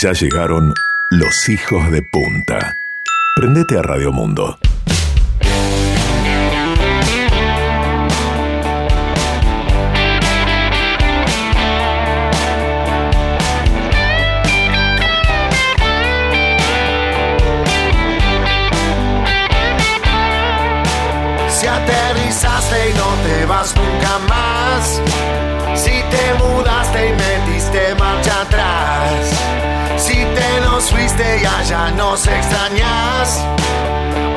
Ya llegaron los hijos de punta. Prendete a Radio Mundo. Fuiste y allá nos extrañas.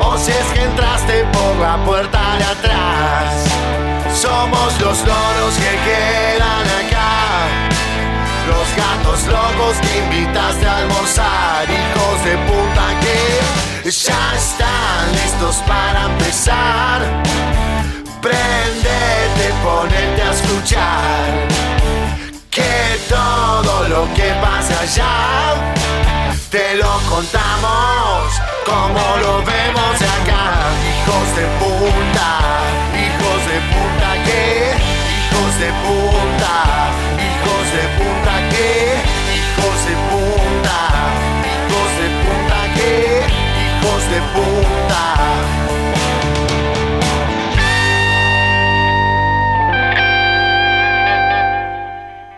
O si es que entraste por la puerta de atrás. Somos los loros que quedan acá. Los gatos locos que invitaste a almorzar. Hijos de puta que ya están listos para empezar. Prendete, ponete a escuchar. Que todo lo que pasa allá te lo contamos como lo vemos acá. Hijos de puta, hijos de puta que, hijos de puta, hijos de puta que, hijos de puta, hijos de puta que, hijos de puta.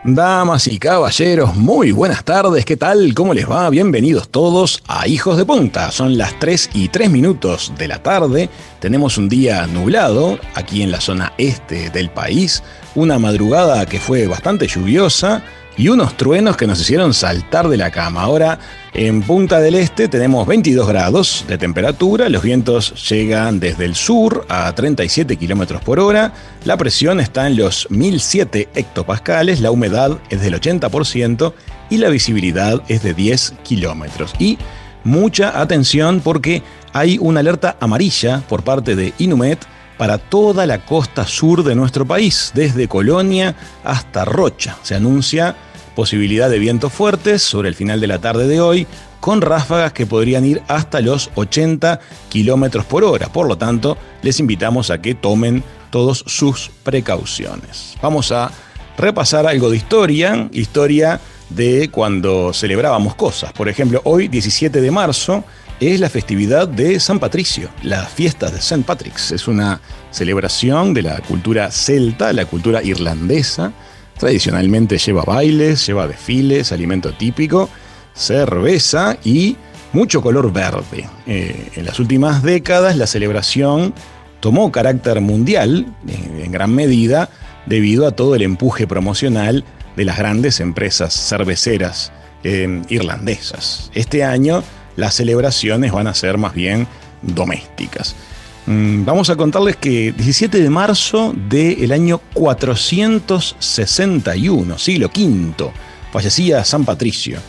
Damas y caballeros, muy buenas tardes, ¿qué tal? ¿Cómo les va? Bienvenidos todos a Hijos de Punta. Son las 3 y 3 minutos de la tarde. Tenemos un día nublado aquí en la zona este del país. Una madrugada que fue bastante lluviosa y unos truenos que nos hicieron saltar de la cama. Ahora en Punta del Este tenemos 22 grados de temperatura, los vientos llegan desde el sur a 37 kilómetros por hora, la presión está en los 1007 hectopascales, la humedad es del 80% y la visibilidad es de 10 kilómetros. Y mucha atención porque hay una alerta amarilla por parte de Inumet para toda la costa sur de nuestro país, desde Colonia hasta Rocha. Se anuncia posibilidad de vientos fuertes sobre el final de la tarde de hoy, con ráfagas que podrían ir hasta los 80 kilómetros por hora. Por lo tanto, les invitamos a que tomen todos sus precauciones. Vamos a repasar algo de historia, historia de cuando celebrábamos cosas. Por ejemplo, hoy, 17 de marzo, es la festividad de San Patricio, las fiestas de St. Patrick's. Es una celebración de la cultura celta, la cultura irlandesa. Tradicionalmente lleva bailes, lleva desfiles, alimento típico, cerveza y mucho color verde. Eh, en las últimas décadas la celebración tomó carácter mundial, eh, en gran medida, debido a todo el empuje promocional de las grandes empresas cerveceras eh, irlandesas. Este año las celebraciones van a ser más bien domésticas. Mm, Vamos a contarles que 17 de marzo del año 461, siglo V, fallecía San Patricio,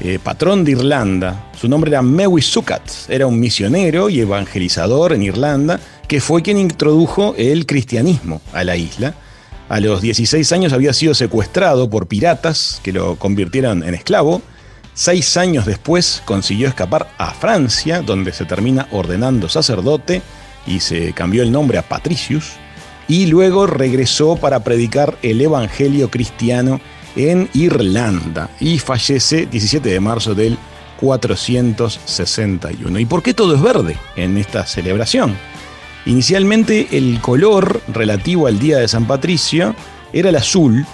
eh, patrón de Irlanda. Su nombre era Mewi Sukat, era un misionero y evangelizador en Irlanda que fue quien introdujo el cristianismo a la isla. A los 16 años había sido secuestrado por piratas que lo convirtieron en esclavo. Seis años después consiguió escapar a Francia, donde se termina ordenando sacerdote y se cambió el nombre a Patricius. Y luego regresó para predicar el evangelio cristiano en Irlanda y fallece 17 de marzo del 461. ¿Y por qué todo es verde en esta celebración? Inicialmente el color relativo al día de San Patricio era el azul,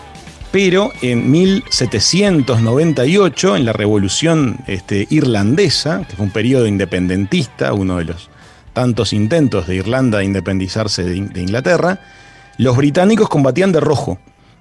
pero en 1798, en la Revolución este, Irlandesa, que fue un periodo independentista, uno de los tantos intentos de Irlanda de independizarse de, Inglaterra, los británicos combatían de rojo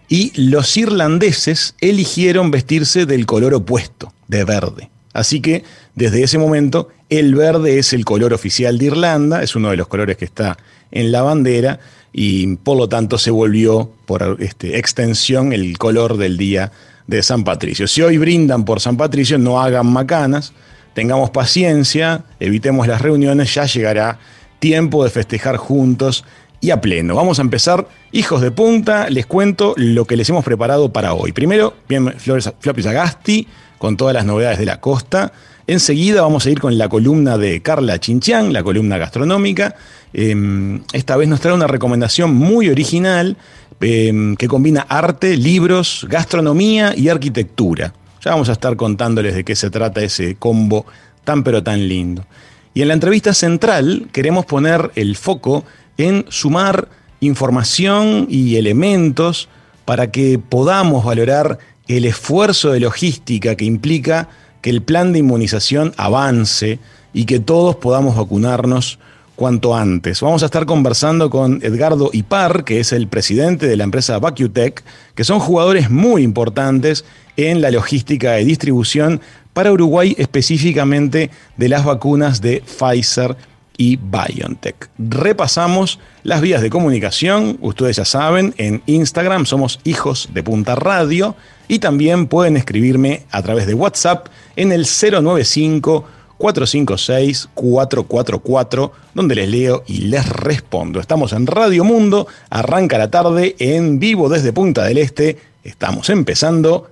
y los irlandeses eligieron vestirse del color opuesto, de verde. Así que desde ese momento el verde es el color oficial de Irlanda, es uno de los colores que está en la bandera y por lo tanto se volvió por este, extensión el color del día de San Patricio. Si hoy brindan por San Patricio, no hagan macanas, tengamos paciencia, evitemos las reuniones, ya llegará tiempo de festejar juntos y a pleno. Vamos a empezar, hijos de punta, les cuento lo que les hemos preparado para hoy. Primero, bien Flores, Sagasti, con todas las novedades de la costa. Enseguida vamos a ir con la columna de Carla Chinchián, la columna gastronómica. Eh, esta vez nos trae una recomendación muy original eh, que combina arte, libros, gastronomía y arquitectura. Ya vamos a estar contándoles de qué se trata ese combo tan pero tan lindo. Y en la entrevista central queremos poner el foco en sumar información y elementos para que podamos valorar el esfuerzo de logística que implica que el plan de inmunización avance y que todos podamos vacunarnos cuanto antes. Vamos a estar conversando con Edgardo Ipar, que es el presidente de la empresa VacuTech, que son jugadores muy importantes en la logística de distribución para Uruguay, específicamente de las vacunas de Pfizer y BioNTech. Repasamos las vías de comunicación, ustedes ya saben, en Instagram somos hijos de punta radio y también pueden escribirme a través de WhatsApp en el 095 456-444, donde les leo y les respondo. Estamos en Radio Mundo, arranca la tarde en vivo desde Punta del Este. Estamos empezando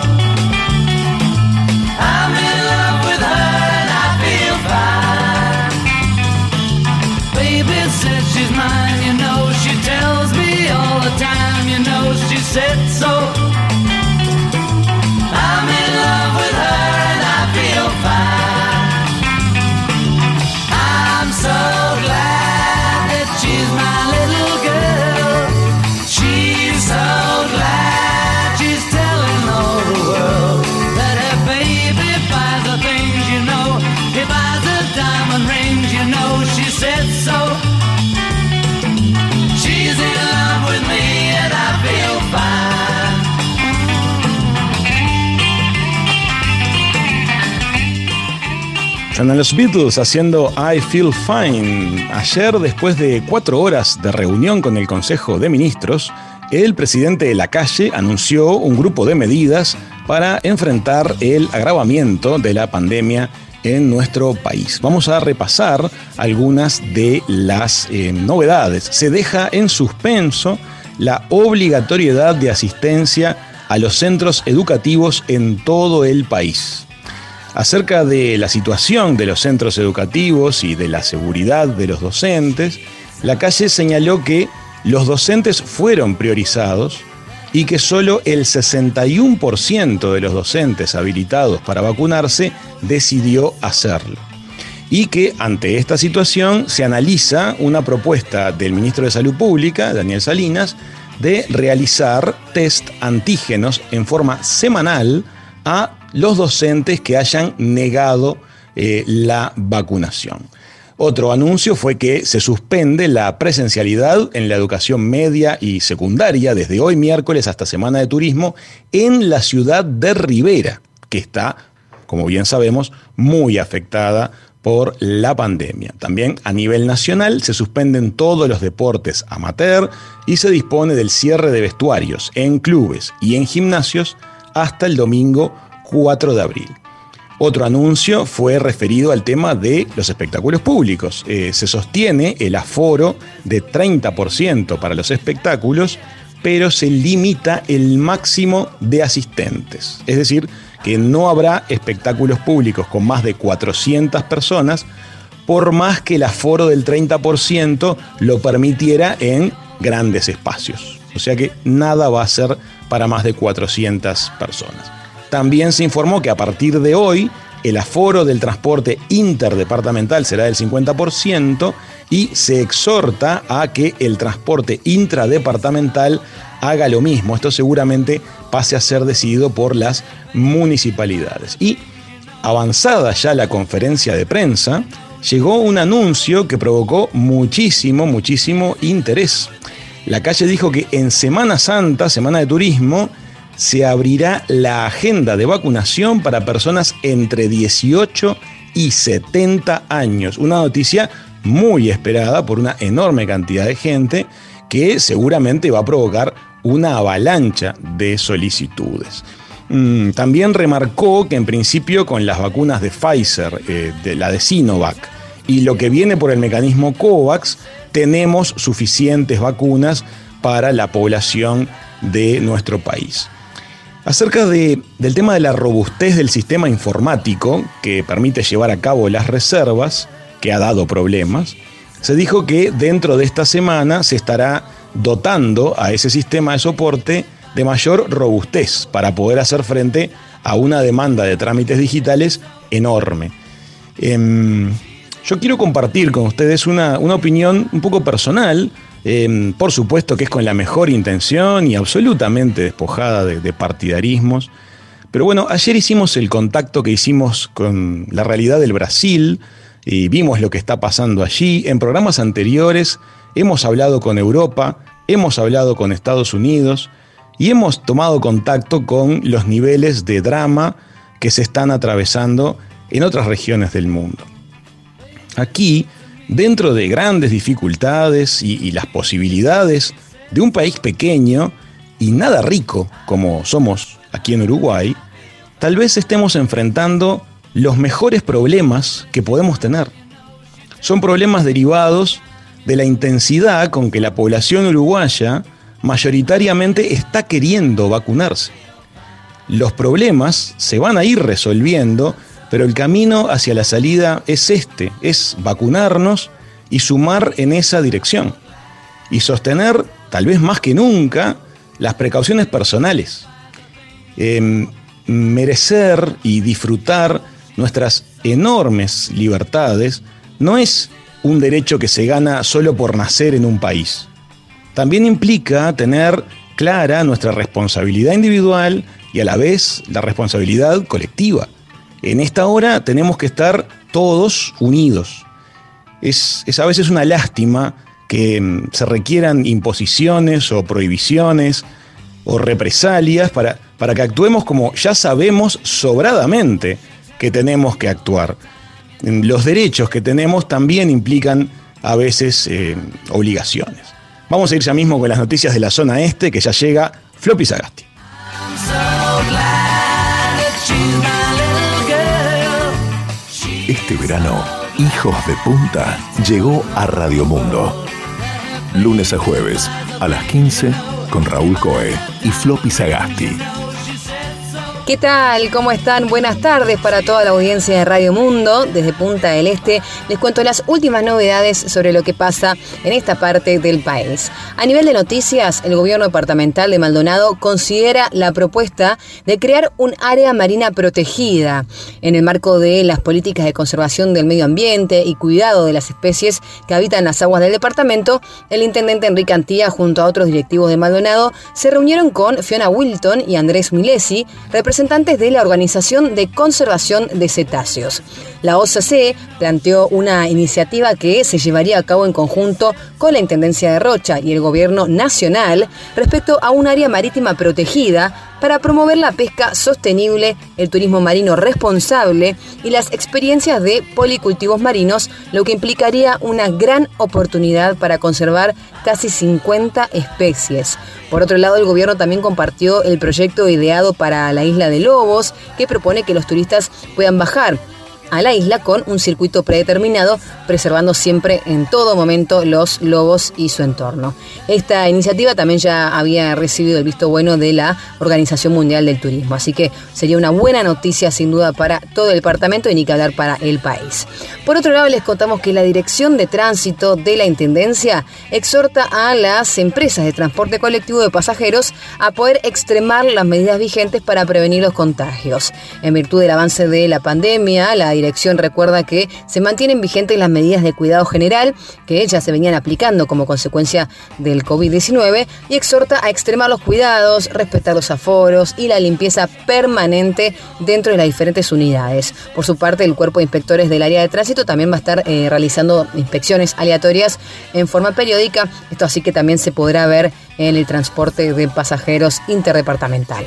Son los Beatles haciendo I Feel Fine. Ayer, después de cuatro horas de reunión con el Consejo de Ministros, el presidente de la calle anunció un grupo de medidas para enfrentar el agravamiento de la pandemia en nuestro país. Vamos a repasar algunas de las eh, novedades. Se deja en suspenso la obligatoriedad de asistencia a los centros educativos en todo el país acerca de la situación de los centros educativos y de la seguridad de los docentes, la calle señaló que los docentes fueron priorizados y que solo el 61% de los docentes habilitados para vacunarse decidió hacerlo. Y que ante esta situación se analiza una propuesta del ministro de Salud Pública, Daniel Salinas, de realizar test antígenos en forma semanal a los docentes que hayan negado eh, la vacunación. Otro anuncio fue que se suspende la presencialidad en la educación media y secundaria desde hoy miércoles hasta Semana de Turismo en la ciudad de Rivera, que está, como bien sabemos, muy afectada por la pandemia. También a nivel nacional se suspenden todos los deportes amateur y se dispone del cierre de vestuarios en clubes y en gimnasios hasta el domingo 4 de abril. Otro anuncio fue referido al tema de los espectáculos públicos. Eh, se sostiene el aforo de 30% para los espectáculos, pero se limita el máximo de asistentes. Es decir, que no habrá espectáculos públicos con más de 400 personas, por más que el aforo del 30% lo permitiera en grandes espacios. O sea que nada va a ser para más de 400 personas. También se informó que a partir de hoy el aforo del transporte interdepartamental será del 50% y se exhorta a que el transporte intradepartamental haga lo mismo. Esto seguramente pase a ser decidido por las municipalidades. Y avanzada ya la conferencia de prensa, llegó un anuncio que provocó muchísimo, muchísimo interés. La calle dijo que en Semana Santa, Semana de Turismo, se abrirá la agenda de vacunación para personas entre 18 y 70 años. Una noticia muy esperada por una enorme cantidad de gente que seguramente va a provocar una avalancha de solicitudes. Mm, también remarcó que en principio con las vacunas de Pfizer, eh, de la de Sinovac y lo que viene por el mecanismo COVAX, tenemos suficientes vacunas para la población de nuestro país. Acerca del tema de la robustez del sistema informático que permite llevar a cabo las reservas, que ha dado problemas, se dijo que dentro de esta semana se estará dotando a ese sistema de soporte de mayor robustez para poder hacer frente a una demanda de trámites digitales enorme. Em, yo quiero compartir con ustedes una, opinión un poco personal, em, por supuesto que es con la mejor intención y absolutamente despojada de, de partidarismos. Pero bueno, ayer hicimos el contacto que hicimos con la realidad del Brasil y vimos lo que está pasando allí. En programas anteriores hemos hablado con Europa, hemos hablado con Estados Unidos y hemos tomado contacto con los niveles de drama que se están atravesando en otras regiones del mundo. Aquí, dentro de grandes dificultades y, las posibilidades de un país pequeño y nada rico como somos aquí en Uruguay, tal vez estemos enfrentando los mejores problemas que podemos tener. Son problemas derivados de la intensidad con que la población uruguaya mayoritariamente está queriendo vacunarse. Los problemas se van a ir resolviendo, pero el camino hacia la salida es este, es vacunarnos y sumar en esa dirección. Y sostener, tal vez más que nunca, las precauciones personales. Em, merecer y disfrutar nuestras enormes libertades no es un derecho que se gana solo por nacer en un país. También implica tener clara nuestra responsabilidad individual y a la vez la responsabilidad colectiva. En esta hora tenemos que estar todos unidos. Es, a veces una lástima que mm, se requieran imposiciones o prohibiciones o represalias para, para que actuemos como ya sabemos sobradamente que tenemos que actuar. Los derechos que tenemos también implican a veces eh, obligaciones. Vamos a ir ya mismo con las noticias de la zona este, que ya llega Floppy Sagasti. Este verano, Hijos de Punta llegó a Radio Mundo. Lunes a jueves, a las 15, con Raúl Coe y Floppy Sagasti. ¿Qué tal? ¿Cómo están? Buenas tardes para toda la audiencia de Radio Mundo. Desde Punta del Este les cuento las últimas novedades sobre lo que pasa en esta parte del país. A nivel de noticias, el gobierno departamental de Maldonado considera la propuesta de crear un área marina protegida en el marco de las políticas de conservación del medio ambiente y cuidado de las especies que habitan las aguas del departamento. El intendente Enrique Antía junto a otros directivos de Maldonado se reunieron con Fiona Wilton y Andrés Milesi, representantes de la Organización de Conservación de Cetáceos. La OCC planteó una iniciativa que se llevaría a cabo en conjunto con la Intendencia de Rocha y el Gobierno Nacional respecto a un área marítima protegida para promover la pesca sostenible, el turismo marino responsable y las experiencias de policultivos marinos, lo que implicaría una gran oportunidad para conservar casi 50 especies. Por otro lado, el gobierno también compartió el proyecto ideado para la isla de Lobos, que propone que los turistas puedan bajar a la isla con un circuito predeterminado, preservando siempre en todo momento los lobos y su entorno. Esta iniciativa también ya había recibido el visto bueno de la Organización Mundial del Turismo, así que sería una buena noticia sin duda para todo el departamento y ni que hablar para el país. Por otro lado, les contamos que la Dirección de Tránsito de la Intendencia exhorta a las empresas de transporte colectivo de pasajeros a poder extremar las medidas vigentes para prevenir los contagios. En virtud del avance de la pandemia, la dirección recuerda que se mantienen vigentes las medidas de cuidado general que ya se venían aplicando como consecuencia del COVID-19 y exhorta a extremar los cuidados, respetar los aforos y la limpieza permanente dentro de las diferentes unidades. Por su parte, el cuerpo de inspectores del área de tránsito también va a estar eh, realizando inspecciones aleatorias en forma periódica. Esto así que también se podrá ver en el transporte de pasajeros interdepartamental.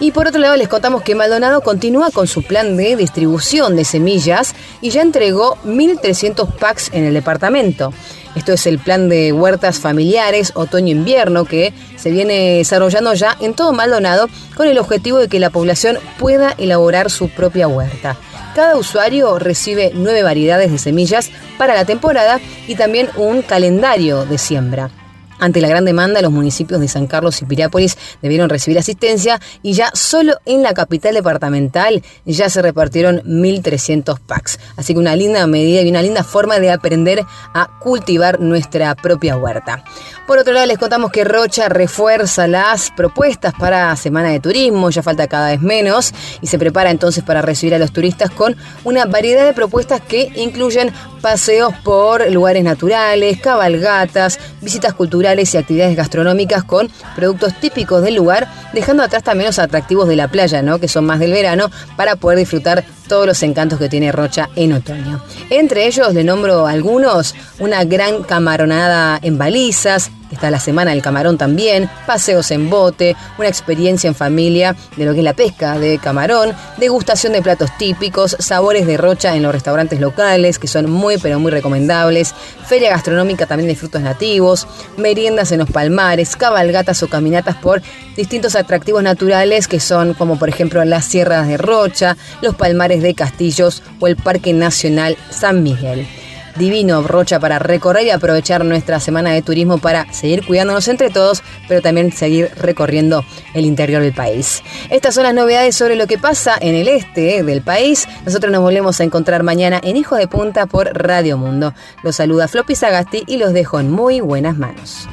Y por otro lado les contamos que Maldonado continúa con su plan de distribución de semillas y ya entregó 1.300 packs en el departamento. Esto es el plan de huertas familiares otoño-invierno que se viene desarrollando ya en todo Maldonado con el objetivo de que la población pueda elaborar su propia huerta. Cada usuario recibe nueve variedades de semillas para la temporada y también un calendario de siembra. Ante la gran demanda, los municipios de San Carlos y Piriápolis debieron recibir asistencia y ya solo en la capital departamental ya se repartieron 1.300 packs. Así que una linda medida y una linda forma de aprender a cultivar nuestra propia huerta. Por otro lado, les contamos que Rocha refuerza las propuestas para Semana de Turismo, ya falta cada vez menos, y se prepara entonces para recibir a los turistas con una variedad de propuestas que incluyen paseos por lugares naturales, cabalgatas, visitas culturales y actividades gastronómicas con productos típicos del lugar, dejando atrás también los atractivos de la playa, ¿no? que son más del verano, para poder disfrutar todos los encantos que tiene Rocha en otoño. Entre ellos le nombro algunos, una gran camaronada en balizas, Está la Semana del Camarón también, paseos en bote, una experiencia en familia de lo que es la pesca de camarón, degustación de platos típicos, sabores de rocha en los restaurantes locales, que son muy pero muy recomendables, feria gastronómica también de frutos nativos, meriendas en los palmares, cabalgatas o caminatas por distintos atractivos naturales que son como por ejemplo las sierras de Rocha, los palmares de Castillos o el Parque Nacional San Miguel divino Rocha para recorrer y aprovechar nuestra semana de turismo para seguir cuidándonos entre todos, pero también seguir recorriendo el interior del país. Estas son las novedades sobre lo que pasa en el este del país. Nosotros nos volvemos a encontrar mañana en Hijos de Punta por Radio Mundo. Los saluda Floppy Sagasti y los dejo en muy buenas manos.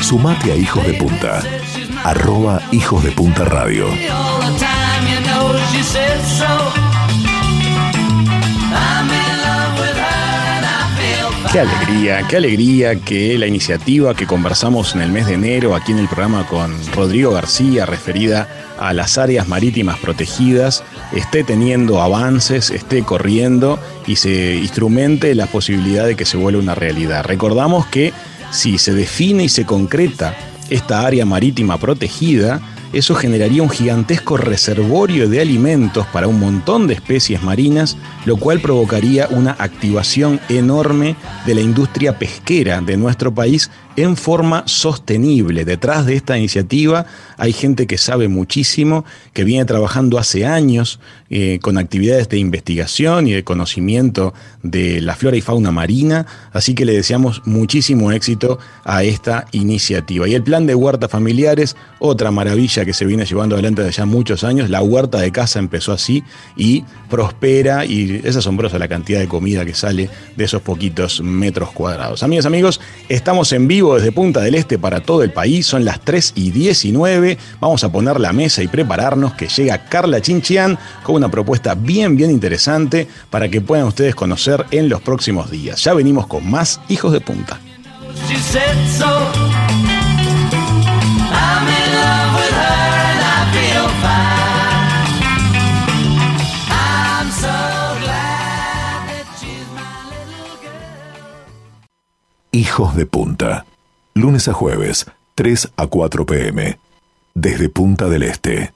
Sumate a Hijos de Punta. Arroba Hijos de Punta Radio. Qué alegría, qué alegría que la iniciativa que conversamos en el mes de enero aquí en el programa con Rodrigo García referida a las áreas marítimas protegidas esté teniendo avances, esté corriendo y se instrumente la posibilidad de que se vuelva una realidad. Recordamos que si se define y se concreta esta área marítima protegida, eso generaría un gigantesco reservorio de alimentos para un montón de especies marinas, lo cual provocaría una activación enorme de la industria pesquera de nuestro país en forma sostenible. Detrás de esta iniciativa hay gente que sabe muchísimo, que viene trabajando hace años eh, con actividades de investigación y de conocimiento de la flora y fauna marina, así que le deseamos muchísimo éxito a esta iniciativa. Y el plan de huertas familiares, otra maravilla que se viene llevando adelante desde ya muchos años, la huerta de casa empezó así y prospera y es asombrosa la cantidad de comida que sale de esos poquitos metros cuadrados. Amigas, amigos, estamos en vivo desde Punta del Este para todo el país. Son las 3 y 19. Vamos a poner la mesa y prepararnos que llega Carla Chinchian con una propuesta bien, bien interesante para que puedan ustedes conocer en los próximos días. Ya venimos con más Hijos de Punta. Hijos de Punta lunes a jueves, 3 a 4 pm, desde Punta del Este.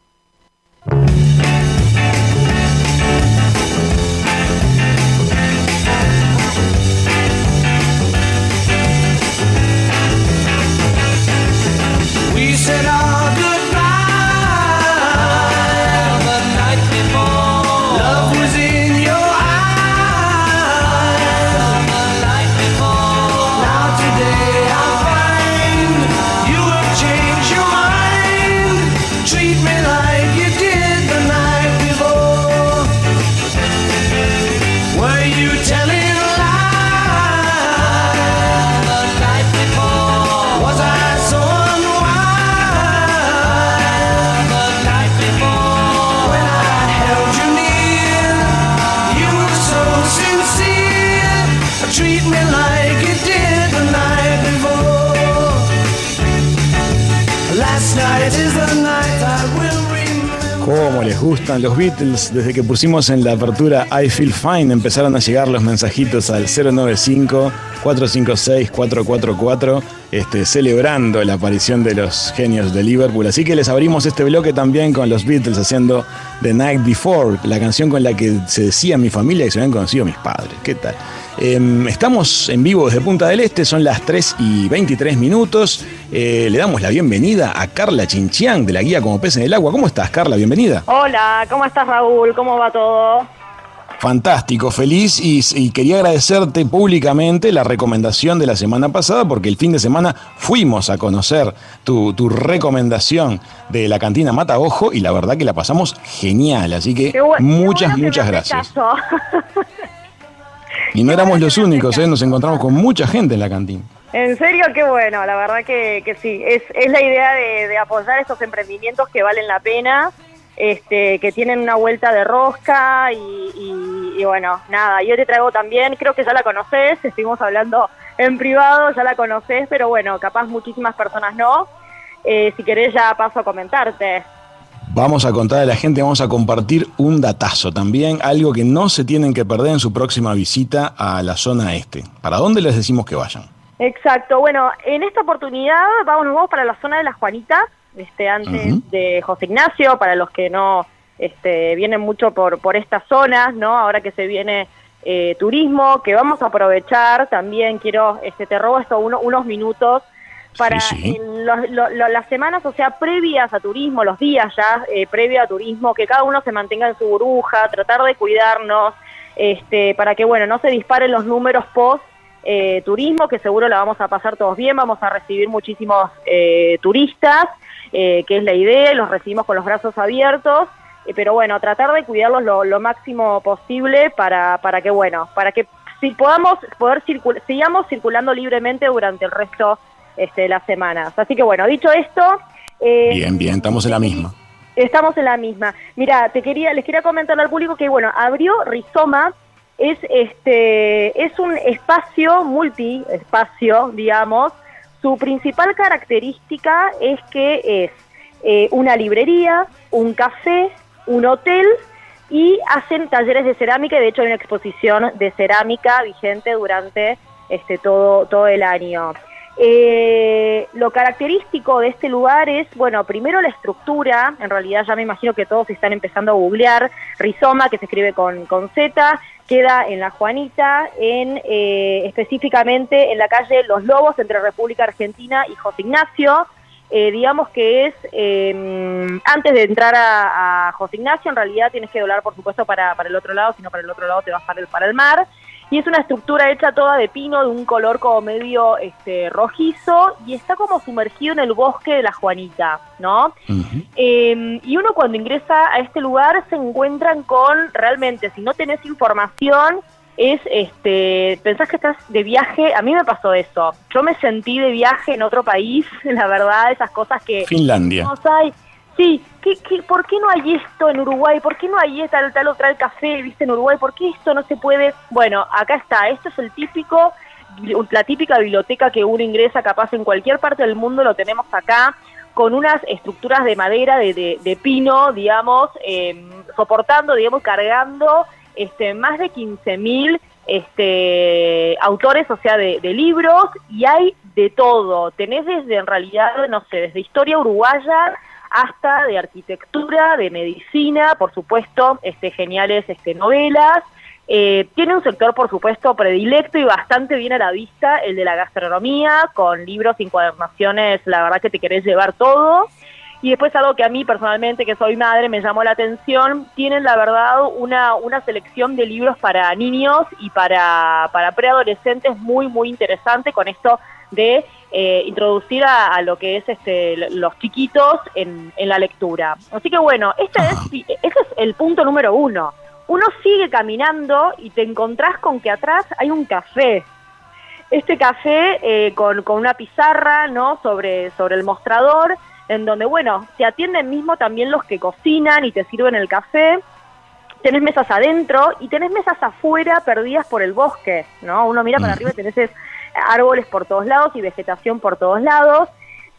Los Beatles? Desde que pusimos en la apertura I Feel Fine empezaron a llegar los mensajitos al 095-456-444, este, celebrando la aparición de los genios de Liverpool. Así que les abrimos este bloque también con los Beatles haciendo The Night Before, la canción con la que se decía mi familia que se habían conocido mis padres. ¿Qué tal? Em, estamos en vivo desde Punta del Este, son las 3 y 23 minutos. Eh, le damos la bienvenida a Carla Chinchiang de la guía Como Pez en el Agua. ¿Cómo estás, Carla? Bienvenida. Hola, ¿cómo estás, Raúl? ¿Cómo va todo? Fantástico, feliz y, quería agradecerte públicamente la recomendación de la semana pasada porque el fin de semana fuimos a conocer tu, recomendación de la cantina Mata Ojo y la verdad que la pasamos genial, así que muchas, muchas gracias. y no éramos los únicos, ¿eh? nos encontramos con mucha gente en la cantina. En serio, qué bueno, la verdad que, que sí, es, es la idea de, de apoyar estos emprendimientos que valen la pena este, que tienen una vuelta de rosca y, bueno, nada, yo te traigo también, creo que ya la conoces, estuvimos hablando en privado, ya la conoces, pero bueno, capaz muchísimas personas no. Eh, si querés ya paso a comentarte. Vamos a contar a la gente, vamos a compartir un datazo también, algo que no se tienen que perder en su próxima visita a la zona este. ¿Para dónde les decimos que vayan? Exacto, bueno, en esta oportunidad vamos, vamos para la zona de las Juanitas, este, antes de José Ignacio, para los que no este, vienen mucho por, por estas zonas, ¿no? Ahora que se viene eh, turismo, que vamos a aprovechar también, quiero, este, te robo esto unos minutos, para las semanas, o sea, previas a turismo, los días ya eh, previa a turismo, que cada uno se mantenga en su burbuja, tratar de cuidarnos, este, para que, bueno, no se disparen los números post eh, turismo, que seguro la vamos a pasar todos bien, vamos a recibir muchísimos eh, turistas eh, que es la idea, los recibimos con los brazos abiertos, eh, pero bueno, tratar de cuidarlos lo, máximo posible para, para que, bueno, para que si podamos poder sigamos circulando libremente durante el resto este, las semanas. Así que bueno, dicho esto... Eh, bien, bien, estamos en la misma. Estamos en la misma. Mira, te quería, les quería comentar al público que bueno, abrió Rizoma, es este, es un espacio, multi espacio, digamos, su principal característica es que es eh, una librería, un café, un hotel y hacen talleres de cerámica. De hecho, hay una exposición de cerámica vigente durante este, todo, todo el año. Eh, lo característico de este lugar es, bueno, primero la estructura, en realidad ya me imagino que todos están empezando a googlear, rizoma, que se escribe con, con Z, queda en La Juanita, en eh, específicamente en la calle Los Lobos, entre República Argentina y José Ignacio. Eh, digamos que es, em, antes de entrar a, José Ignacio, en realidad tienes que doblar, por supuesto, para, para el otro lado, sino para el otro lado te vas para el, para el mar y es una estructura hecha toda de pino de un color como medio este, rojizo y está como sumergido en el bosque de la Juanita, ¿no? Em, y uno cuando ingresa a este lugar se encuentran con realmente, si no tenés información, es este, pensás que estás de viaje, a mí me pasó eso, yo me sentí de viaje en otro país, la verdad, esas cosas que... Finlandia. Sí, ¿qué, por qué no hay esto en Uruguay? ¿Por qué no hay tal, tal otra el café, viste, en Uruguay? ¿Por qué esto no se puede? Bueno, acá está, esto es el típico, la típica biblioteca que uno ingresa capaz en cualquier parte del mundo, lo tenemos acá, con unas estructuras de madera, de, de, pino, digamos, em, soportando, digamos, cargando este, más de 15.000 este, autores, o sea, de, de libros, y hay de todo. Tenés desde, en realidad, no sé, desde historia uruguaya, hasta de arquitectura, de medicina, por supuesto, este, geniales este, novelas. Eh, tiene un sector, por supuesto, predilecto y bastante bien a la vista, el de la gastronomía, con libros encuadernaciones, la verdad que te querés llevar todo. Y después algo que a mí personalmente, que soy madre, me llamó la atención, tienen la verdad una, una selección de libros para niños y para, para preadolescentes muy, muy interesante con esto de eh, introducir a, lo que es este, los chiquitos en, la lectura. Así que bueno, este es, ese es el punto número uno. Uno sigue caminando y te encontrás con que atrás hay un café. Este café eh, con, una pizarra ¿no? sobre, sobre el mostrador, en donde, bueno, se atienden mismo también los que cocinan y te sirven el café tenés mesas adentro y tenés mesas afuera perdidas por el bosque, ¿no? Uno mira para arriba y tenés árboles por todos lados y vegetación por todos lados.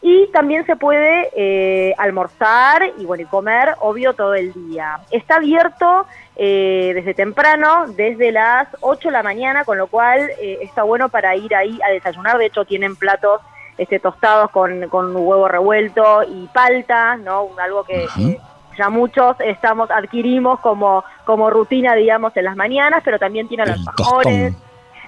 Y también se puede eh, almorzar y bueno y comer, obvio, todo el día. Está abierto eh, desde temprano, desde las 8 de la mañana, con lo cual eh, está bueno para ir ahí a desayunar. De hecho, tienen platos este, tostados con, con huevo revuelto y palta, ¿no? Algo que ya muchos estamos adquirimos como, como rutina, digamos, en las mañanas, pero también tienen los mejores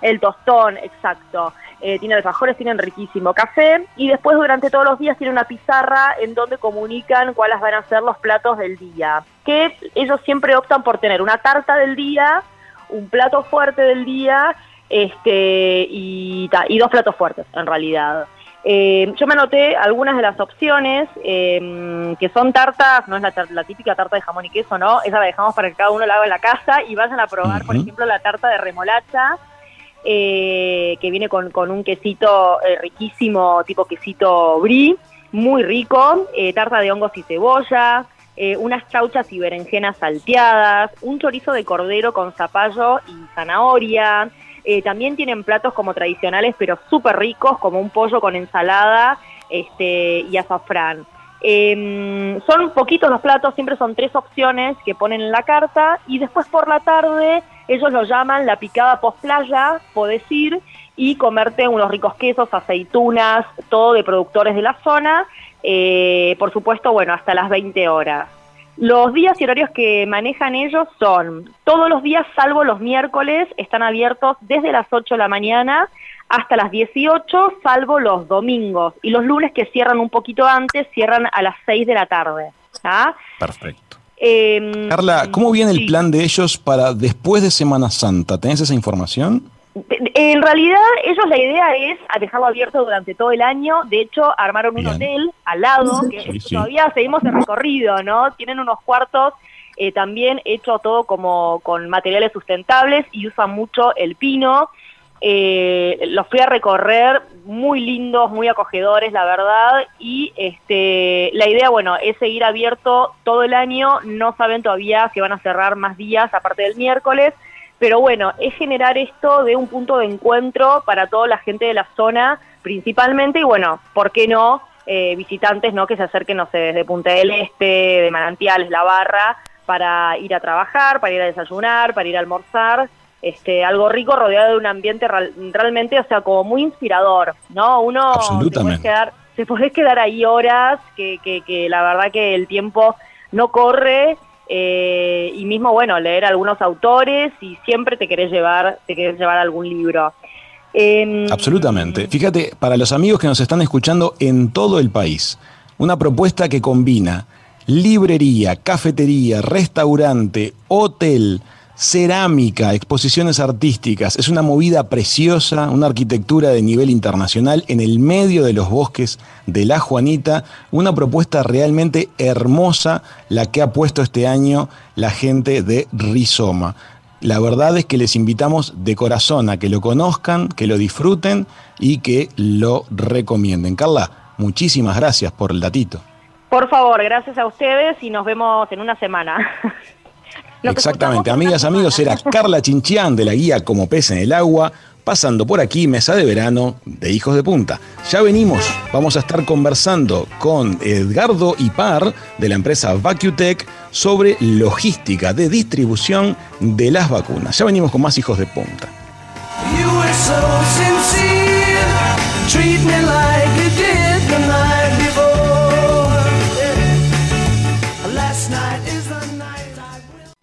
el tostón, exacto. Eh, tiene alfajores, tienen riquísimo café y después durante todos los días tiene una pizarra en donde comunican cuáles van a ser los platos del día. Que ellos siempre optan por tener una tarta del día, un plato fuerte del día este, y, y dos platos fuertes en realidad. Eh, yo me anoté algunas de las opciones, eh, que son tartas, no es la, típica tarta de jamón y queso, ¿no? Esa la dejamos para que cada uno la haga en la casa y vayan a probar, por ejemplo, la tarta de remolacha, eh, que viene con, un quesito riquísimo, tipo quesito brie, muy rico, tarta de hongos y cebolla, unas chauchas y berenjenas salteadas, un chorizo de cordero con zapallo y zanahoria, eh, también tienen platos como tradicionales, pero súper ricos, como un pollo con ensalada este, y azafrán. Em, son poquitos los platos, siempre son tres opciones que ponen en la carta y después por la tarde ellos lo llaman la picada post playa, podés ir y comerte unos ricos quesos, aceitunas, todo de productores de la zona, eh, por supuesto, bueno, hasta las 20 horas. Los días y horarios que manejan ellos son todos los días, salvo los miércoles, están abiertos desde las 8 de la mañana hasta las 18, salvo los domingos. Y los lunes que cierran un poquito antes, cierran a las 6 de la tarde. Perfecto. Em, Carla, ¿cómo viene el plan de ellos para después de Semana Santa? ¿Tenés esa información? En realidad, ellos la idea es dejarlo abierto durante todo el año. De hecho, armaron un hotel al lado, que todavía seguimos el recorrido, ¿no? Tienen unos cuartos eh, también hecho todo como con materiales sustentables y usan mucho el pino. Eh, los fui a recorrer, muy lindos, muy acogedores, la verdad, y este, la idea, bueno, es seguir abierto todo el año, no saben todavía si van a cerrar más días aparte del miércoles, pero bueno, es generar esto de un punto de encuentro para toda la gente de la zona principalmente. Y bueno, ¿por qué no? Eh, visitantes no que se acerquen, no sé, desde Punta del Este, de Manantiales, La Barra, para ir a trabajar, para ir a desayunar, para ir a almorzar, este, algo rico rodeado de un ambiente realmente, o sea, como muy inspirador, ¿no? Uno se puede quedar, se puede quedar ahí horas, que, que, que la verdad que el tiempo no corre eh, y mismo, bueno, leer algunos autores y siempre te querés llevar, te querés llevar algún libro. Em, Absolutamente. Fíjate, para los amigos que nos están escuchando en todo el país, una propuesta que combina librería, cafetería, restaurante, hotel, cerámica, exposiciones artísticas. Es una movida preciosa, una arquitectura de nivel internacional en el medio de los bosques de La Juanita. Una propuesta realmente hermosa la que ha puesto este año la gente de Rizoma. La verdad es que les invitamos de corazón a que lo conozcan, que lo disfruten y que lo recomienden. Carla, muchísimas gracias por el datito. Por favor, gracias a ustedes y nos vemos en una semana. Exactamente, amigas, amigos, era Carla Chinchián de la guía Como pez en el agua, pasando por aquí mesa de verano de Hijos de Punta. Ya venimos, vamos a estar conversando con Edgardo Ipar de la empresa VacuTech sobre logística de distribución de las vacunas. Ya venimos con más Hijos de Punta.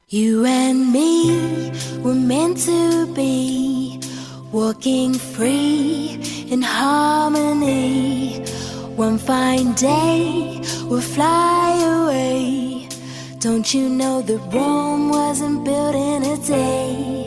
You and me were meant to be walking free in harmony. One fine day we'll fly away. Don't you know that Rome wasn't built in a day?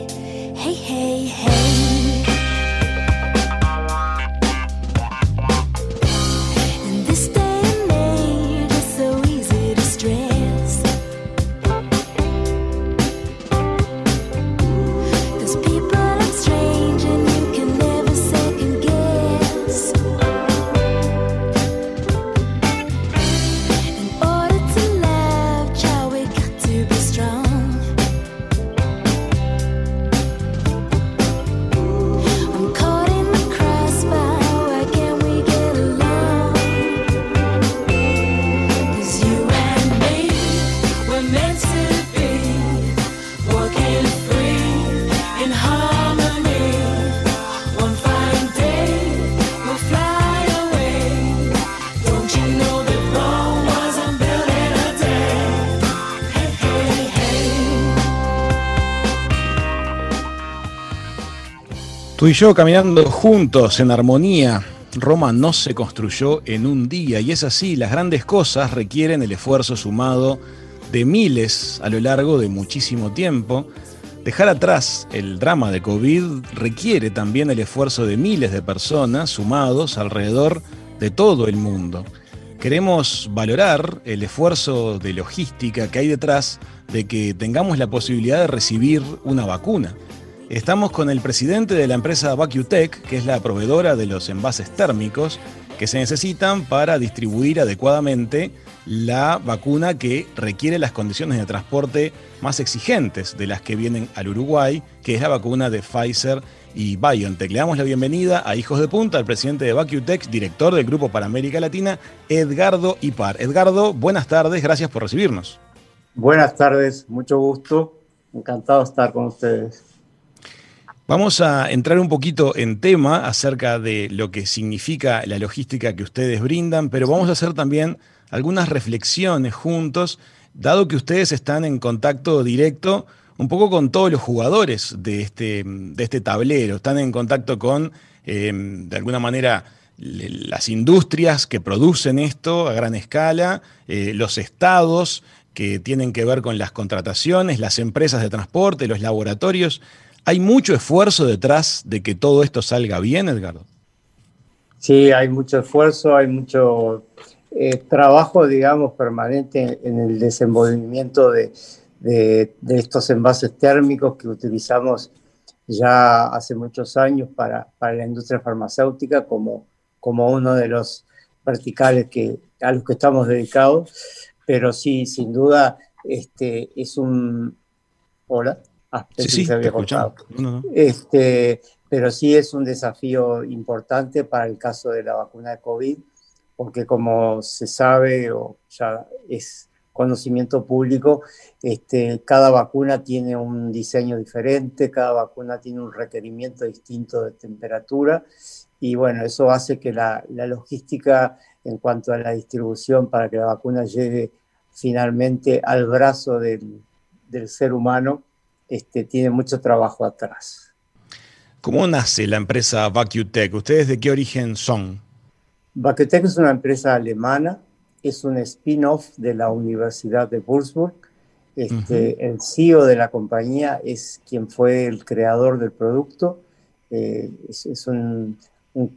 Yo caminando juntos en armonía. Roma no se construyó en un día y es así, las grandes cosas requieren el esfuerzo sumado de miles a lo largo de muchísimo tiempo. Dejar atrás el drama de COVID requiere también el esfuerzo de miles de personas sumados alrededor de todo el mundo. Queremos valorar el esfuerzo de logística que hay detrás de que tengamos la posibilidad de recibir una vacuna. Estamos con el presidente de la empresa VacuTech, que es la proveedora de los envases térmicos que se necesitan para distribuir adecuadamente la vacuna que requiere las condiciones de transporte más exigentes de las que vienen al Uruguay, que es la vacuna de Pfizer y BioNTech. Le damos la bienvenida a Hijos de Punta, al presidente de VacuTech, director del Grupo para América Latina, Edgardo Ipar. Edgardo, buenas tardes, gracias por recibirnos. Buenas tardes, mucho gusto, encantado de estar con ustedes. Vamos a entrar un poquito en tema acerca de lo que significa la logística que ustedes brindan, pero vamos a hacer también algunas reflexiones juntos, dado que ustedes están en contacto directo un poco con todos los jugadores de este, de este tablero, están en contacto con, em, de alguna manera, las industrias que producen esto a gran escala, eh, los estados que tienen que ver con las contrataciones, las empresas de transporte, los laboratorios. ¿Hay mucho esfuerzo detrás de que todo esto salga bien, Edgardo? Sí, hay mucho esfuerzo, hay mucho eh, trabajo, digamos, permanente en el desenvolvimiento de, estos envases térmicos que utilizamos ya hace muchos años para, la industria farmacéutica como, como uno de los verticales que, a los que estamos dedicados. Pero sí, sin duda, este, es un... Hola. Ah, sí, sí, se había cortado. Este, pero sí es un desafío importante para el caso de la vacuna de COVID porque como se sabe o ya es conocimiento público, este, cada vacuna tiene un diseño diferente, cada vacuna tiene un requerimiento distinto de temperatura y bueno, eso hace que la, logística en cuanto a la distribución para que la vacuna llegue finalmente al brazo del, ser humano, este, tiene mucho trabajo atrás. ¿Cómo nace la empresa VacuTech? ¿Ustedes de qué origen son? Vacutec es una empresa alemana, es un spin-off de la Universidad de Würzburg. Este, El CEO de la compañía es quien fue el creador del producto. Eh, es, un,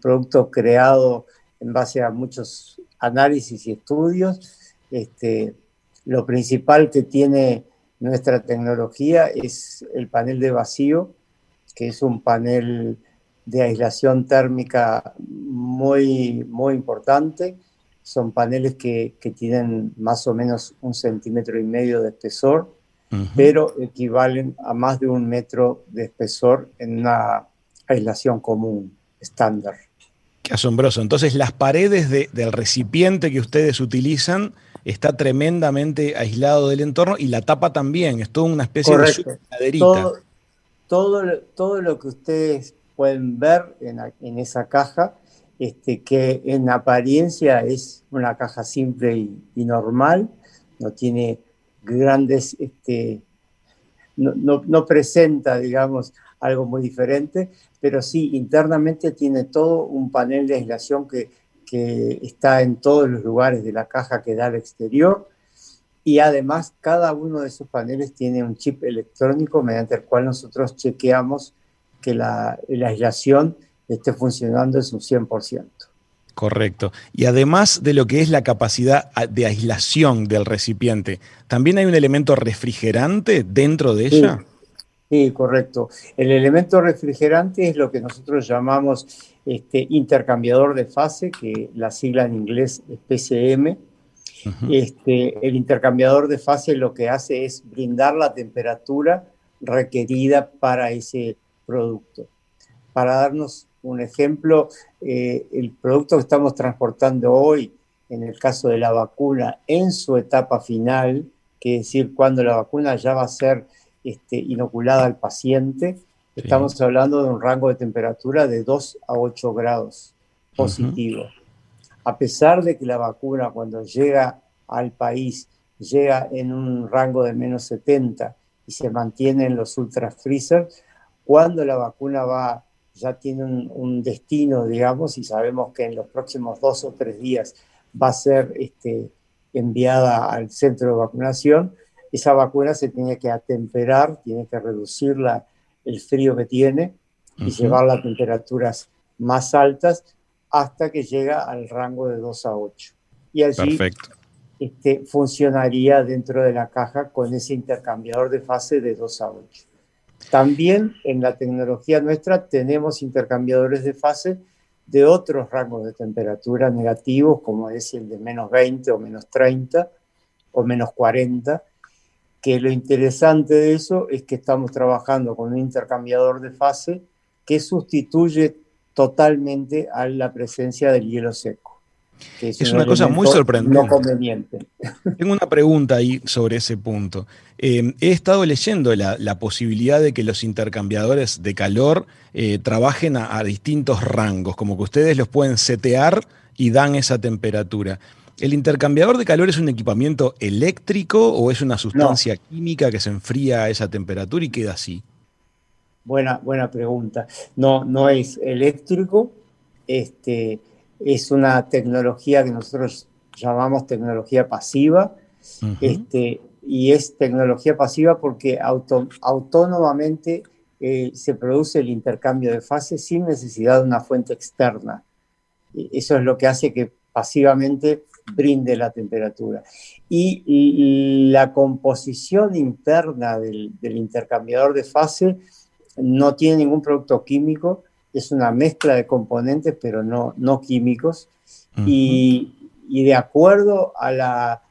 producto creado en base a muchos análisis y estudios. Este, lo principal que tiene nuestra tecnología es el panel de vacío, que es un panel de aislación térmica muy, muy importante. Son paneles que, tienen más o menos un centímetro y medio de espesor, pero equivalen a más de un metro de espesor en una aislación común, estándar. Qué asombroso. Entonces, las paredes del recipiente que ustedes utilizan está tremendamente aislado del entorno y la tapa también, es toda una especie de maderita. Todo, todo, todo, lo que ustedes pueden ver en, esa caja, este, que en apariencia es una caja simple y, normal, no tiene grandes, este, no, presenta, digamos, algo muy diferente, pero sí internamente tiene todo un panel de aislación que, está en todos los lugares de la caja que da al exterior. Y además cada uno de esos paneles tiene un chip electrónico mediante el cual nosotros chequeamos que la, aislación esté funcionando en su 100%. Correcto. Y además de lo que es la capacidad de aislación del recipiente, ¿también hay un elemento refrigerante dentro de ella? Sí, correcto. El elemento refrigerante es lo que nosotros llamamos este, intercambiador de fase, que la sigla en inglés es PCM. este, el intercambiador de fase lo que hace es brindar la temperatura requerida para ese producto. Para darnos un ejemplo, eh, el producto que estamos transportando hoy, en el caso de la vacuna, en su etapa final, que es decir, cuando la vacuna ya va a ser este, inoculada al paciente, estamos hablando de un rango de temperatura de 2 a 8 grados positivo. A pesar de que la vacuna cuando llega al país llega en un rango de menos 70 y se mantiene en los ultra freezers, cuando la vacuna va, ya tiene un, destino, digamos, y sabemos que en los próximos dos o tres días va a ser este, enviada al centro de vacunación, esa vacuna se tiene que atemperar, tiene que reducir el frío que tiene y llevarla a temperaturas más altas hasta que llega al rango de 2 a 8. Y allí Este, funcionaría dentro de la caja con ese intercambiador de fase de 2 a 8. También en la tecnología nuestra tenemos intercambiadores de fase de otros rangos de temperatura negativos, como es el de menos 20 o menos 30 o menos 40, que lo interesante de eso es que estamos trabajando con un intercambiador de fase que sustituye totalmente a la presencia del hielo seco. Es, una cosa muy sorprendente. No conveniente. Tengo una pregunta ahí sobre ese punto. Eh, he estado leyendo la, posibilidad de que los intercambiadores de calor eh, trabajen a, distintos rangos, como que ustedes los pueden setear y dan esa temperatura. ¿El intercambiador de calor es un equipamiento eléctrico o es una sustancia química que se enfría a esa temperatura y queda así? Buena, buena pregunta. No, no es eléctrico, este, es una tecnología que nosotros llamamos tecnología pasiva, este, y es tecnología pasiva porque autónomamente eh, se produce el intercambio de fases sin necesidad de una fuente externa. Eso es lo que hace que pasivamente brinde la temperatura. Y, la composición interna del, del intercambiador de fase no tiene ningún producto químico, es una mezcla de componentes, pero no, no químicos. y, de acuerdo a la,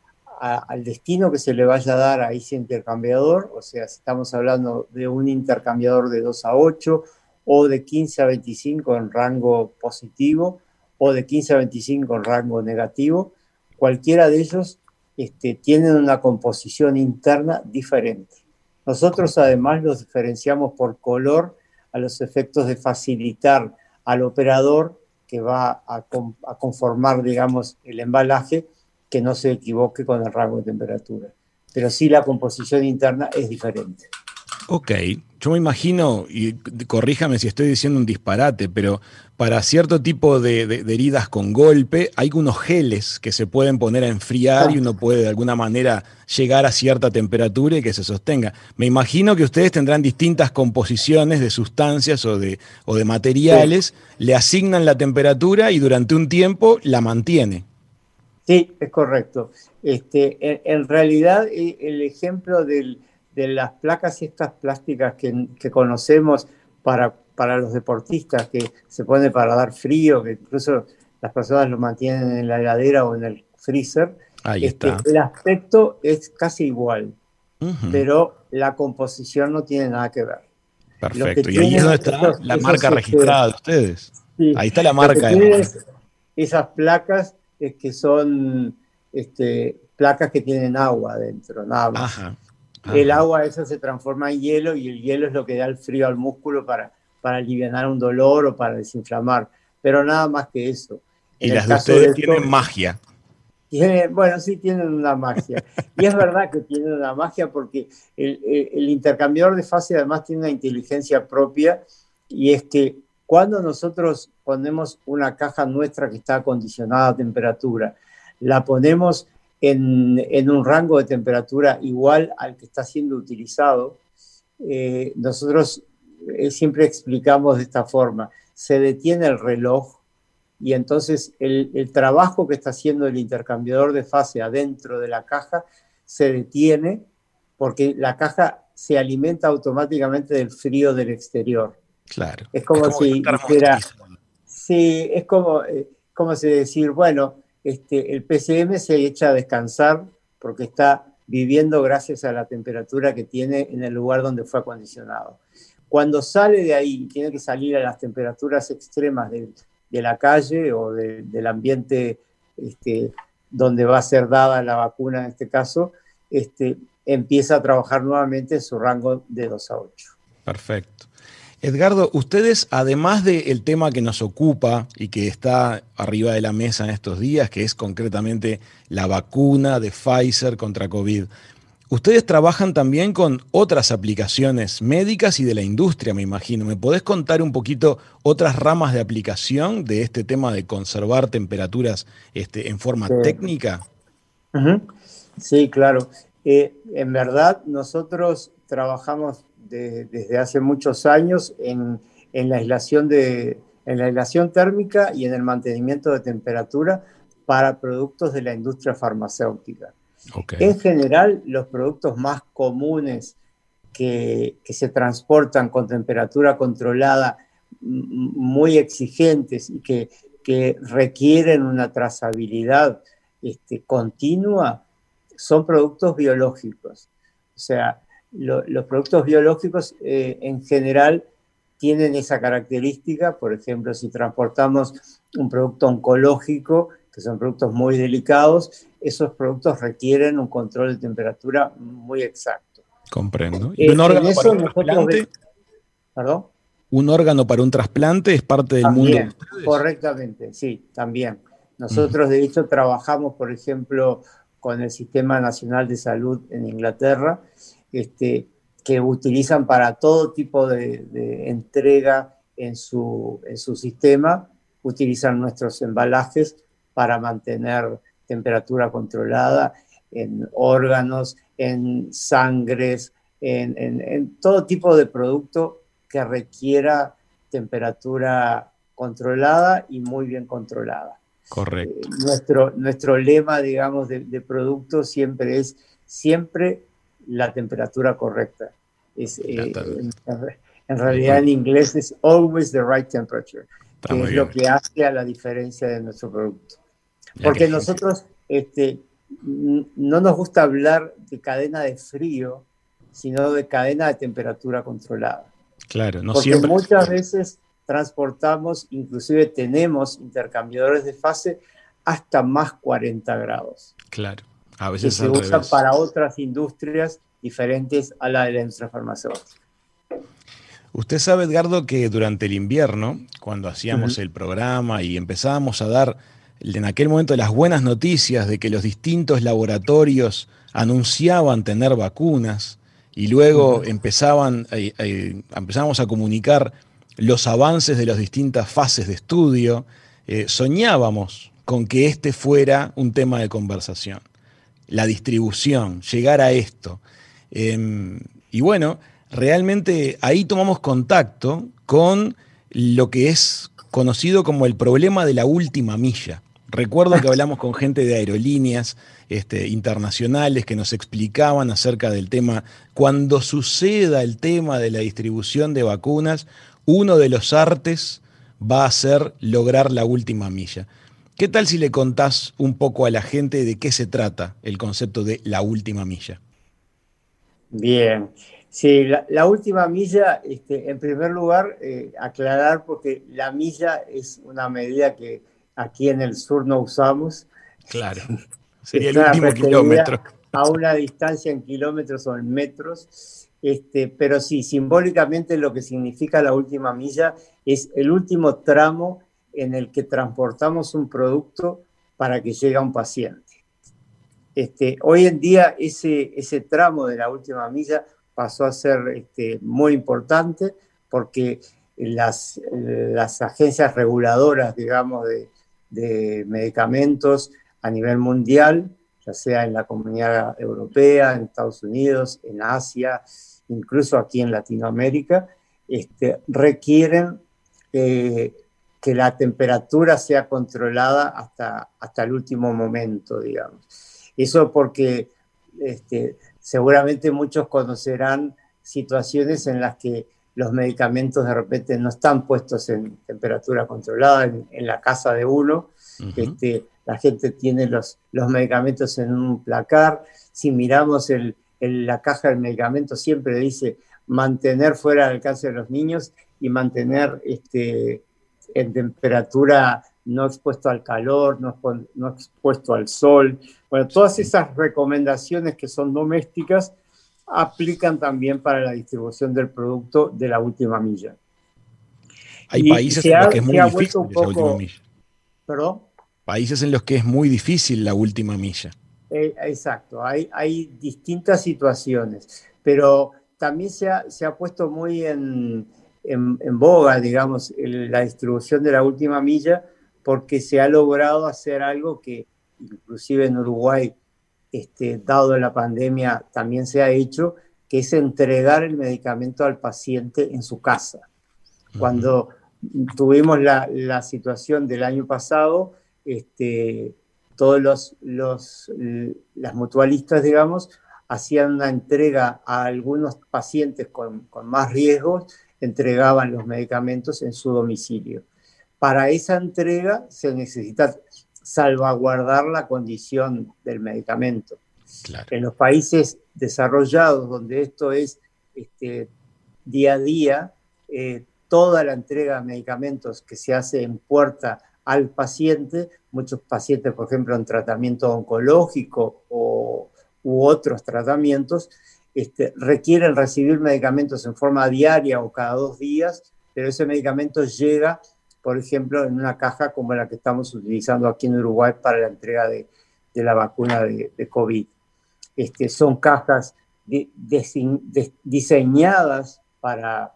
al destino que se le vaya a dar a ese intercambiador, o sea, si estamos hablando de un intercambiador de 2 a 8 o de 15 a 25 en rango positivo o de 15 a 25 en rango negativo, cualquiera de ellos este, tienen una composición interna diferente. Nosotros además los diferenciamos por color a los efectos de facilitar al operador que va a, conformar, digamos, el embalaje, que no se equivoque con el rango de temperatura. Pero sí la composición interna es diferente. Ok, yo me imagino, y corríjame si estoy diciendo un disparate, pero para cierto tipo de, heridas con golpe hay unos geles que se pueden poner a enfriar y uno puede de alguna manera llegar a cierta temperatura y que se sostenga. Me imagino que ustedes tendrán distintas composiciones de sustancias o de, o de materiales, le asignan la temperatura y durante un tiempo la mantiene. Sí, es correcto. Este, en realidad e, el ejemplo del de las placas estas plásticas que, conocemos para, para los deportistas, que se pone para dar frío, que incluso las personas lo mantienen en la heladera o en el freezer. Ahí este, está. El aspecto es casi igual, pero la composición no tiene nada que ver. Perfecto. Y ahí está la marca registrada de ustedes. ahí está la marca. esas placas es que son este, placas que tienen agua dentro, nada más. Ajá el agua esa se transforma en hielo y el hielo es lo que da el frío al músculo para, para aliviar un dolor o para desinflamar, pero nada más que eso. Y las de ustedes tienen magia. bueno, sí tienen una magia. y es verdad que tienen una magia porque el, el, intercambiador de fase además tiene una inteligencia propia y es que cuando nosotros ponemos una caja nuestra que está acondicionada a temperatura, la ponemos en, un rango de temperatura igual al que está siendo utilizado, eh, nosotros eh, siempre explicamos de esta forma, se detiene el reloj y entonces el, trabajo que está haciendo el intercambiador de fase adentro de la caja se detiene porque la caja se alimenta automáticamente del frío del exterior. Claro. Es como, si dijera, sí, es como, eh, como si decir, bueno, este, el PCM se echa a descansar porque está viviendo gracias a la temperatura que tiene en el lugar donde fue acondicionado. Cuando sale de ahí y tiene que salir a las temperaturas extremas de, la calle o del ambiente este, donde va a ser dada la vacuna en este caso, este, empieza a trabajar nuevamente en su rango de 2 a 8. Perfecto. Edgardo, ustedes, además del tema que nos ocupa y que está arriba de la mesa en estos días, que es concretamente la vacuna de Pfizer contra COVID, ustedes trabajan también con otras aplicaciones médicas y de la industria, me imagino. ¿Me podés contar un poquito otras ramas de aplicación de este tema de conservar temperaturas este, en forma técnica? Sí, claro. Eh, en verdad, nosotros trabajamos desde hace muchos años en, la aislación de, en la aislación térmica y en el mantenimiento de temperatura para productos de la industria farmacéutica. En general, los productos más comunes que, se transportan con temperatura controlada muy exigentes y que, requieren una trazabilidad este, continua son productos biológicos. O sea, los productos biológicos eh, en general tienen esa característica, por ejemplo, si transportamos un producto oncológico, que son productos muy delicados, esos productos requieren un control de temperatura muy exacto. Comprendo. ¿Y un eh, órgano para un trasplante? ¿Perdón? ¿Un órgano para un trasplante es parte del mundo? correctamente, sí, también. Nosotros, de hecho, trabajamos, por ejemplo, con el Sistema Nacional de Salud en Inglaterra, este, que utilizan para todo tipo de, entrega en su, en su sistema, utilizan nuestros embalajes para mantener temperatura controlada en órganos, en sangres, en, todo tipo de producto que requiera temperatura controlada y muy bien controlada. Correcto. Eh, nuestro, nuestro lema, digamos, de, producto siempre es siempre la temperatura correcta. Es, eh, en, realidad en inglés es always the right temperature, que es lo que hace a la diferencia de nuestro producto. Porque nosotros este, no nos gusta hablar de cadena de frío, sino de cadena de temperatura controlada. Claro, no Porque siempre. Muchas veces transportamos, inclusive tenemos intercambiadores de fase hasta más 40 grados. Claro, a veces que se usan para otras industrias diferentes a la de la industria farmacéutica. Usted sabe, Edgardo, que durante el invierno, cuando hacíamos el programa y empezábamos a dar en aquel momento las buenas noticias de que los distintos laboratorios anunciaban tener vacunas y luego empezaban, eh, eh, empezamos a comunicar los avances de las distintas fases de estudio, eh, soñábamos con que este fuera un tema de conversación, la distribución, llegar a esto. Em, y bueno, realmente ahí tomamos contacto con lo que es conocido como el problema de la última milla. Recuerdo que hablamos con gente de aerolíneas este, internacionales que nos explicaban acerca del tema, cuando suceda el tema de la distribución de vacunas, uno de los artes va a ser lograr la última milla. ¿Qué tal si le contás un poco a la gente de qué se trata el concepto de la última milla? Bien, sí, la, última milla, este, en primer lugar, eh, aclarar porque la milla es una medida que aquí en el sur no usamos. Claro, sería el último kilómetro. A una distancia en kilómetros o en metros. Este, pero sí, simbólicamente lo que significa la última milla es el último tramo en el que transportamos un producto para que llegue a un paciente. Este, hoy en día ese, ese tramo de la última milla pasó a ser este, muy importante porque las, las agencias reguladoras, digamos, de, de medicamentos a nivel mundial, ya sea en la comunidad europea, en Estados Unidos, en Asia, incluso aquí en Latinoamérica, este, requieren eh, que la temperatura sea controlada hasta, hasta el último momento, digamos. Eso porque este, seguramente muchos conocerán situaciones en las que los medicamentos de repente no están puestos en temperatura controlada en, la casa de uno. este, la gente tiene los, los medicamentos en un placar. Si miramos el, la caja del medicamento, siempre dice mantener fuera del alcance de los niños y mantener este, en temperatura no expuesto al calor, no, no expuesto al sol. Bueno, todas esas recomendaciones que son domésticas aplican también para la distribución del producto de la última milla. Hay países en los que es muy difícil la última milla. ¿Perdón? Países en los que es muy difícil la última milla. Eh, exacto, hay, hay, distintas situaciones, pero también se ha, se ha puesto muy en, en, boga, digamos, la distribución de la última milla, porque se ha logrado hacer algo que inclusive en Uruguay este, dado la pandemia, también se ha hecho, que es entregar el medicamento al paciente en su casa. Cuando tuvimos la, situación del año pasado, este, todos los, las mutualistas, digamos, hacían una entrega a algunos pacientes con, con más riesgos, entregaban los medicamentos en su domicilio. Para esa entrega se necesita salvaguardar la condición del medicamento. En los países desarrollados, donde esto es este, día a día, eh, toda la entrega de medicamentos que se hace en puerta al paciente, muchos pacientes, por ejemplo, en tratamiento oncológico o, u otros tratamientos, este, requieren recibir medicamentos en forma diaria o cada dos días, pero ese medicamento llega por ejemplo, en una caja como la que estamos utilizando aquí en Uruguay para la entrega de, la vacuna de, COVID. Este, son cajas diseñadas para,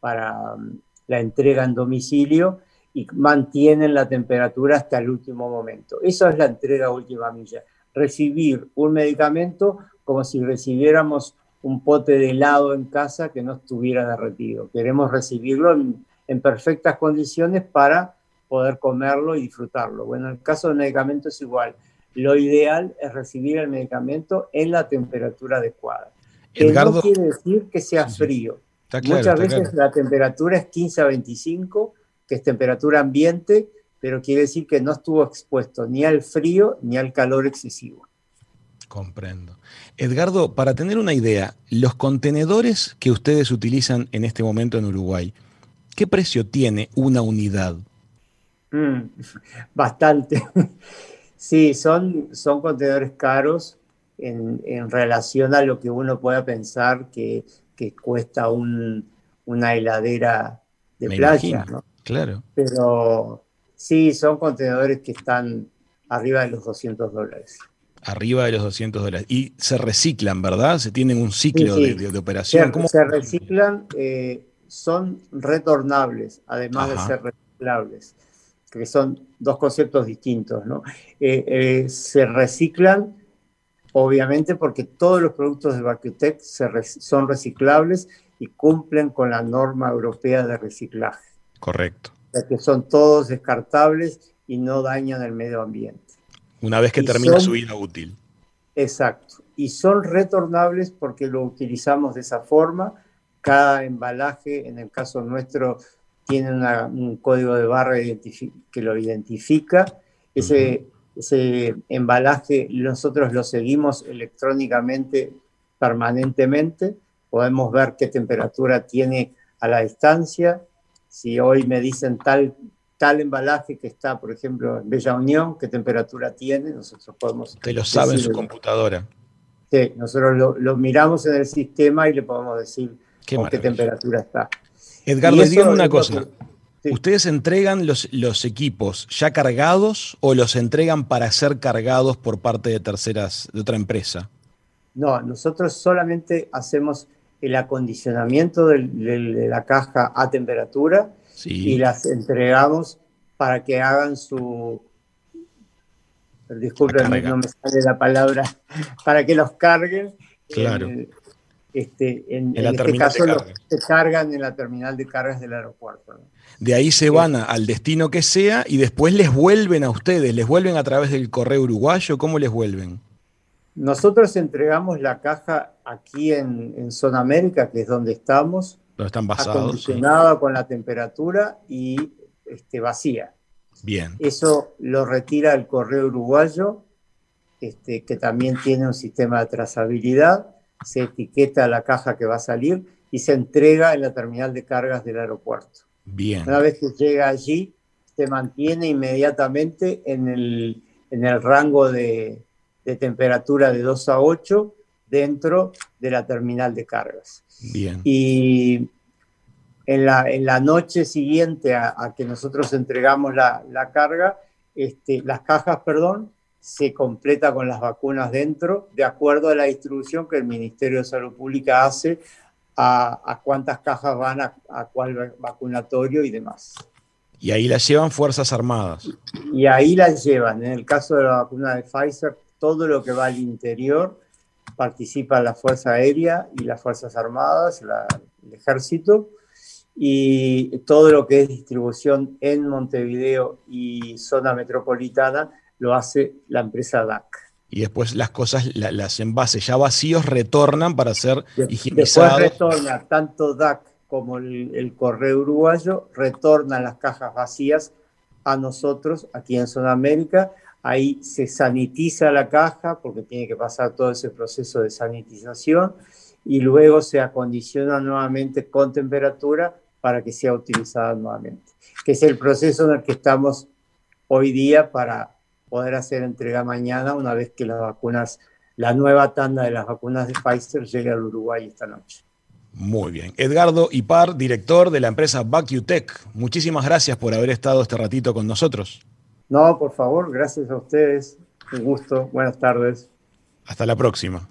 para um, la entrega en domicilio y mantienen la temperatura hasta el último momento. Esa es la entrega última milla. Recibir un medicamento como si recibiéramos un pote de helado en casa que no estuviera derretido. Queremos recibirlo en en perfectas condiciones para poder comerlo y disfrutarlo. Bueno, en el caso del medicamento es igual. Lo ideal es recibir el medicamento en la temperatura adecuada. Edgardo, no quiere decir que sea frío. Muchas veces la temperatura es 15 a 25, que es temperatura ambiente, pero quiere decir que no estuvo expuesto ni al frío ni al calor excesivo. Comprendo. Edgardo, para tener una idea, los contenedores que ustedes utilizan en este momento en Uruguay, ¿Qué precio tiene una unidad? Mm, bastante. Sí, son, son contenedores caros en, relación a lo que uno pueda pensar que, cuesta una heladera de playa. Claro. Pero sí, son contenedores que están arriba de los 200 dólares. Arriba de los 200 dólares. Y se reciclan, ¿verdad? Se tienen un ciclo De, operación. Se, se reciclan. Eh, son retornables, además de ser reciclables, que son dos conceptos distintos. ¿no? Eh, eh, se reciclan, obviamente, porque todos los productos de Vacutec son reciclables y cumplen con la norma europea de reciclaje. Correcto. Sea que son todos descartables y no dañan el medio ambiente. Una vez que termina su vida útil. Exacto. Y son retornables porque lo utilizamos de esa forma cada embalaje, en el caso nuestro, tiene un código de barra que lo identifica. Ese, ese embalaje nosotros lo seguimos electrónicamente permanentemente. Podemos ver qué temperatura tiene a la distancia. Si hoy me dicen tal, tal embalaje que está, por ejemplo, en Bella Unión, qué temperatura tiene, nosotros podemos... Te lo sabe en su computadora. Sí, nosotros lo, lo miramos en el sistema y le podemos decir qué, qué temperatura está. Edgardo, dígame una cosa. ¿Ustedes entregan los, los, equipos ya cargados o los entregan para ser cargados por parte de terceras, de otra empresa? No, nosotros solamente hacemos el acondicionamiento de, la caja a temperatura y las entregamos para que hagan su... Disculpen, no me sale la palabra, para que los carguen. Claro. Este, en, este caso se cargan en la terminal de cargas del aeropuerto. De ahí se van al destino que sea y después les vuelven a ustedes, les vuelven a través del correo uruguayo, ¿cómo les vuelven? Nosotros entregamos la caja aquí en, Zona América, que es donde estamos. Donde están basados. Acondicionada con la temperatura y este, vacía. Bien. Eso lo retira el correo uruguayo, este, que también tiene un sistema de trazabilidad se etiqueta la caja que va a salir y se entrega en la terminal de cargas del aeropuerto. Bien. Una vez que llega allí, se mantiene inmediatamente en el, en el rango de, temperatura de 2 a 8 dentro de la terminal de cargas. Bien. Y en la, en la noche siguiente a, que nosotros entregamos la, la carga, este, las cajas, perdón, se completa con las vacunas dentro, de acuerdo a la distribución que el Ministerio de Salud Pública hace a, cuántas cajas van a, cuál vacunatorio y demás. Y ahí las llevan Fuerzas Armadas. Y ahí las llevan. En el caso de la vacuna de Pfizer, todo lo que va al interior participa la Fuerza Aérea y las Fuerzas Armadas, el Ejército, y todo lo que es distribución en Montevideo y zona metropolitana lo hace la empresa DAC. Y después las cosas, las envases ya vacíos retornan para ser higienizados. Después retorna tanto DAC como el, correo uruguayo, retornan las cajas vacías a nosotros aquí en Zona América. Ahí se sanitiza la caja porque tiene que pasar todo ese proceso de sanitización y luego se acondiciona nuevamente con temperatura para que sea utilizada nuevamente, que es el proceso en el que estamos hoy día para poder hacer entrega mañana una vez que las vacunas, la nueva tanda de las vacunas de Pfizer llegue al Uruguay esta noche. Muy bien. Edgardo Ipar, director de la empresa VacuTech. Muchísimas gracias por haber estado este ratito con nosotros. No, por favor, gracias a ustedes. Un gusto. Buenas tardes. Hasta la próxima.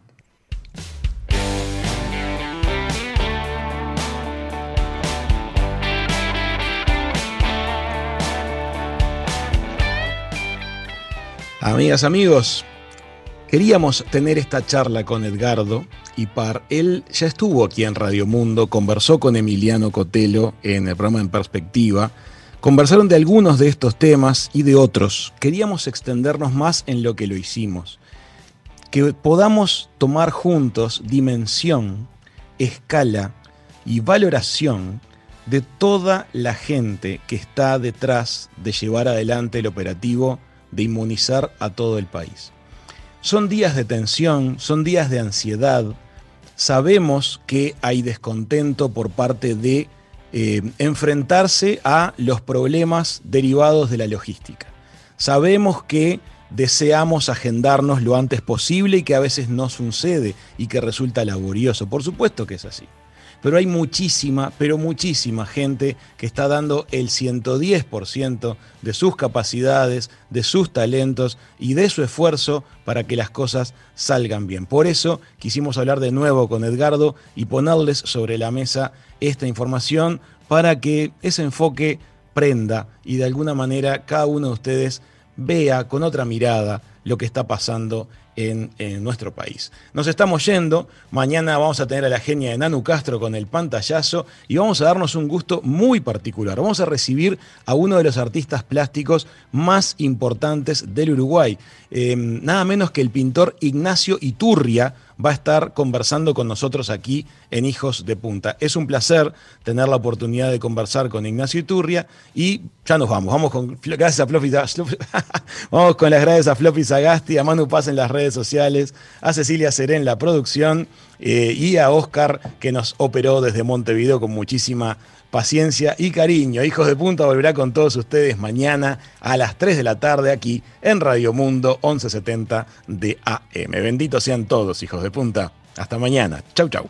Amigas, amigos, queríamos tener esta charla con Edgardo y par. Él ya estuvo aquí en Radio Mundo, conversó con Emiliano Cotelo en el programa En Perspectiva. Conversaron de algunos de estos temas y de otros. Queríamos extendernos más en lo que lo hicimos. Que podamos tomar juntos dimensión, escala y valoración de toda la gente que está detrás de llevar adelante el operativo de inmunizar a todo el país. Son días de tensión, son días de ansiedad. Sabemos que hay descontento por parte de eh, enfrentarse a los problemas derivados de la logística. Sabemos que deseamos agendarnos lo antes posible y que a veces no sucede y que resulta laborioso. Por supuesto que es así pero hay muchísima, pero muchísima gente que está dando el 110% de sus capacidades, de sus talentos y de su esfuerzo para que las cosas salgan bien. Por eso quisimos hablar de nuevo con Edgardo y ponerles sobre la mesa esta información para que ese enfoque prenda y de alguna manera cada uno de ustedes vea con otra mirada lo que está pasando en, nuestro país. Nos estamos yendo, mañana vamos a tener a la genia de Nanu Castro con el pantallazo y vamos a darnos un gusto muy particular. Vamos a recibir a uno de los artistas plásticos más importantes del Uruguay, em, nada menos que el pintor Ignacio Iturria, va a estar conversando con nosotros aquí en Hijos de Punta. Es un placer tener la oportunidad de conversar con Ignacio Iturria y ya nos vamos. Vamos con gracias a Floppy, vamos con las gracias a Floppy Sagasti, a Manu Paz en las redes sociales, a Cecilia Serén en la producción eh, y a Oscar que nos operó desde Montevideo con muchísima paciencia y cariño. Hijos de Punta volverá con todos ustedes mañana a las 3 de la tarde aquí en Radio Mundo 1170 de AM. Benditos sean todos, hijos de Punta. Hasta mañana. Chau, chau.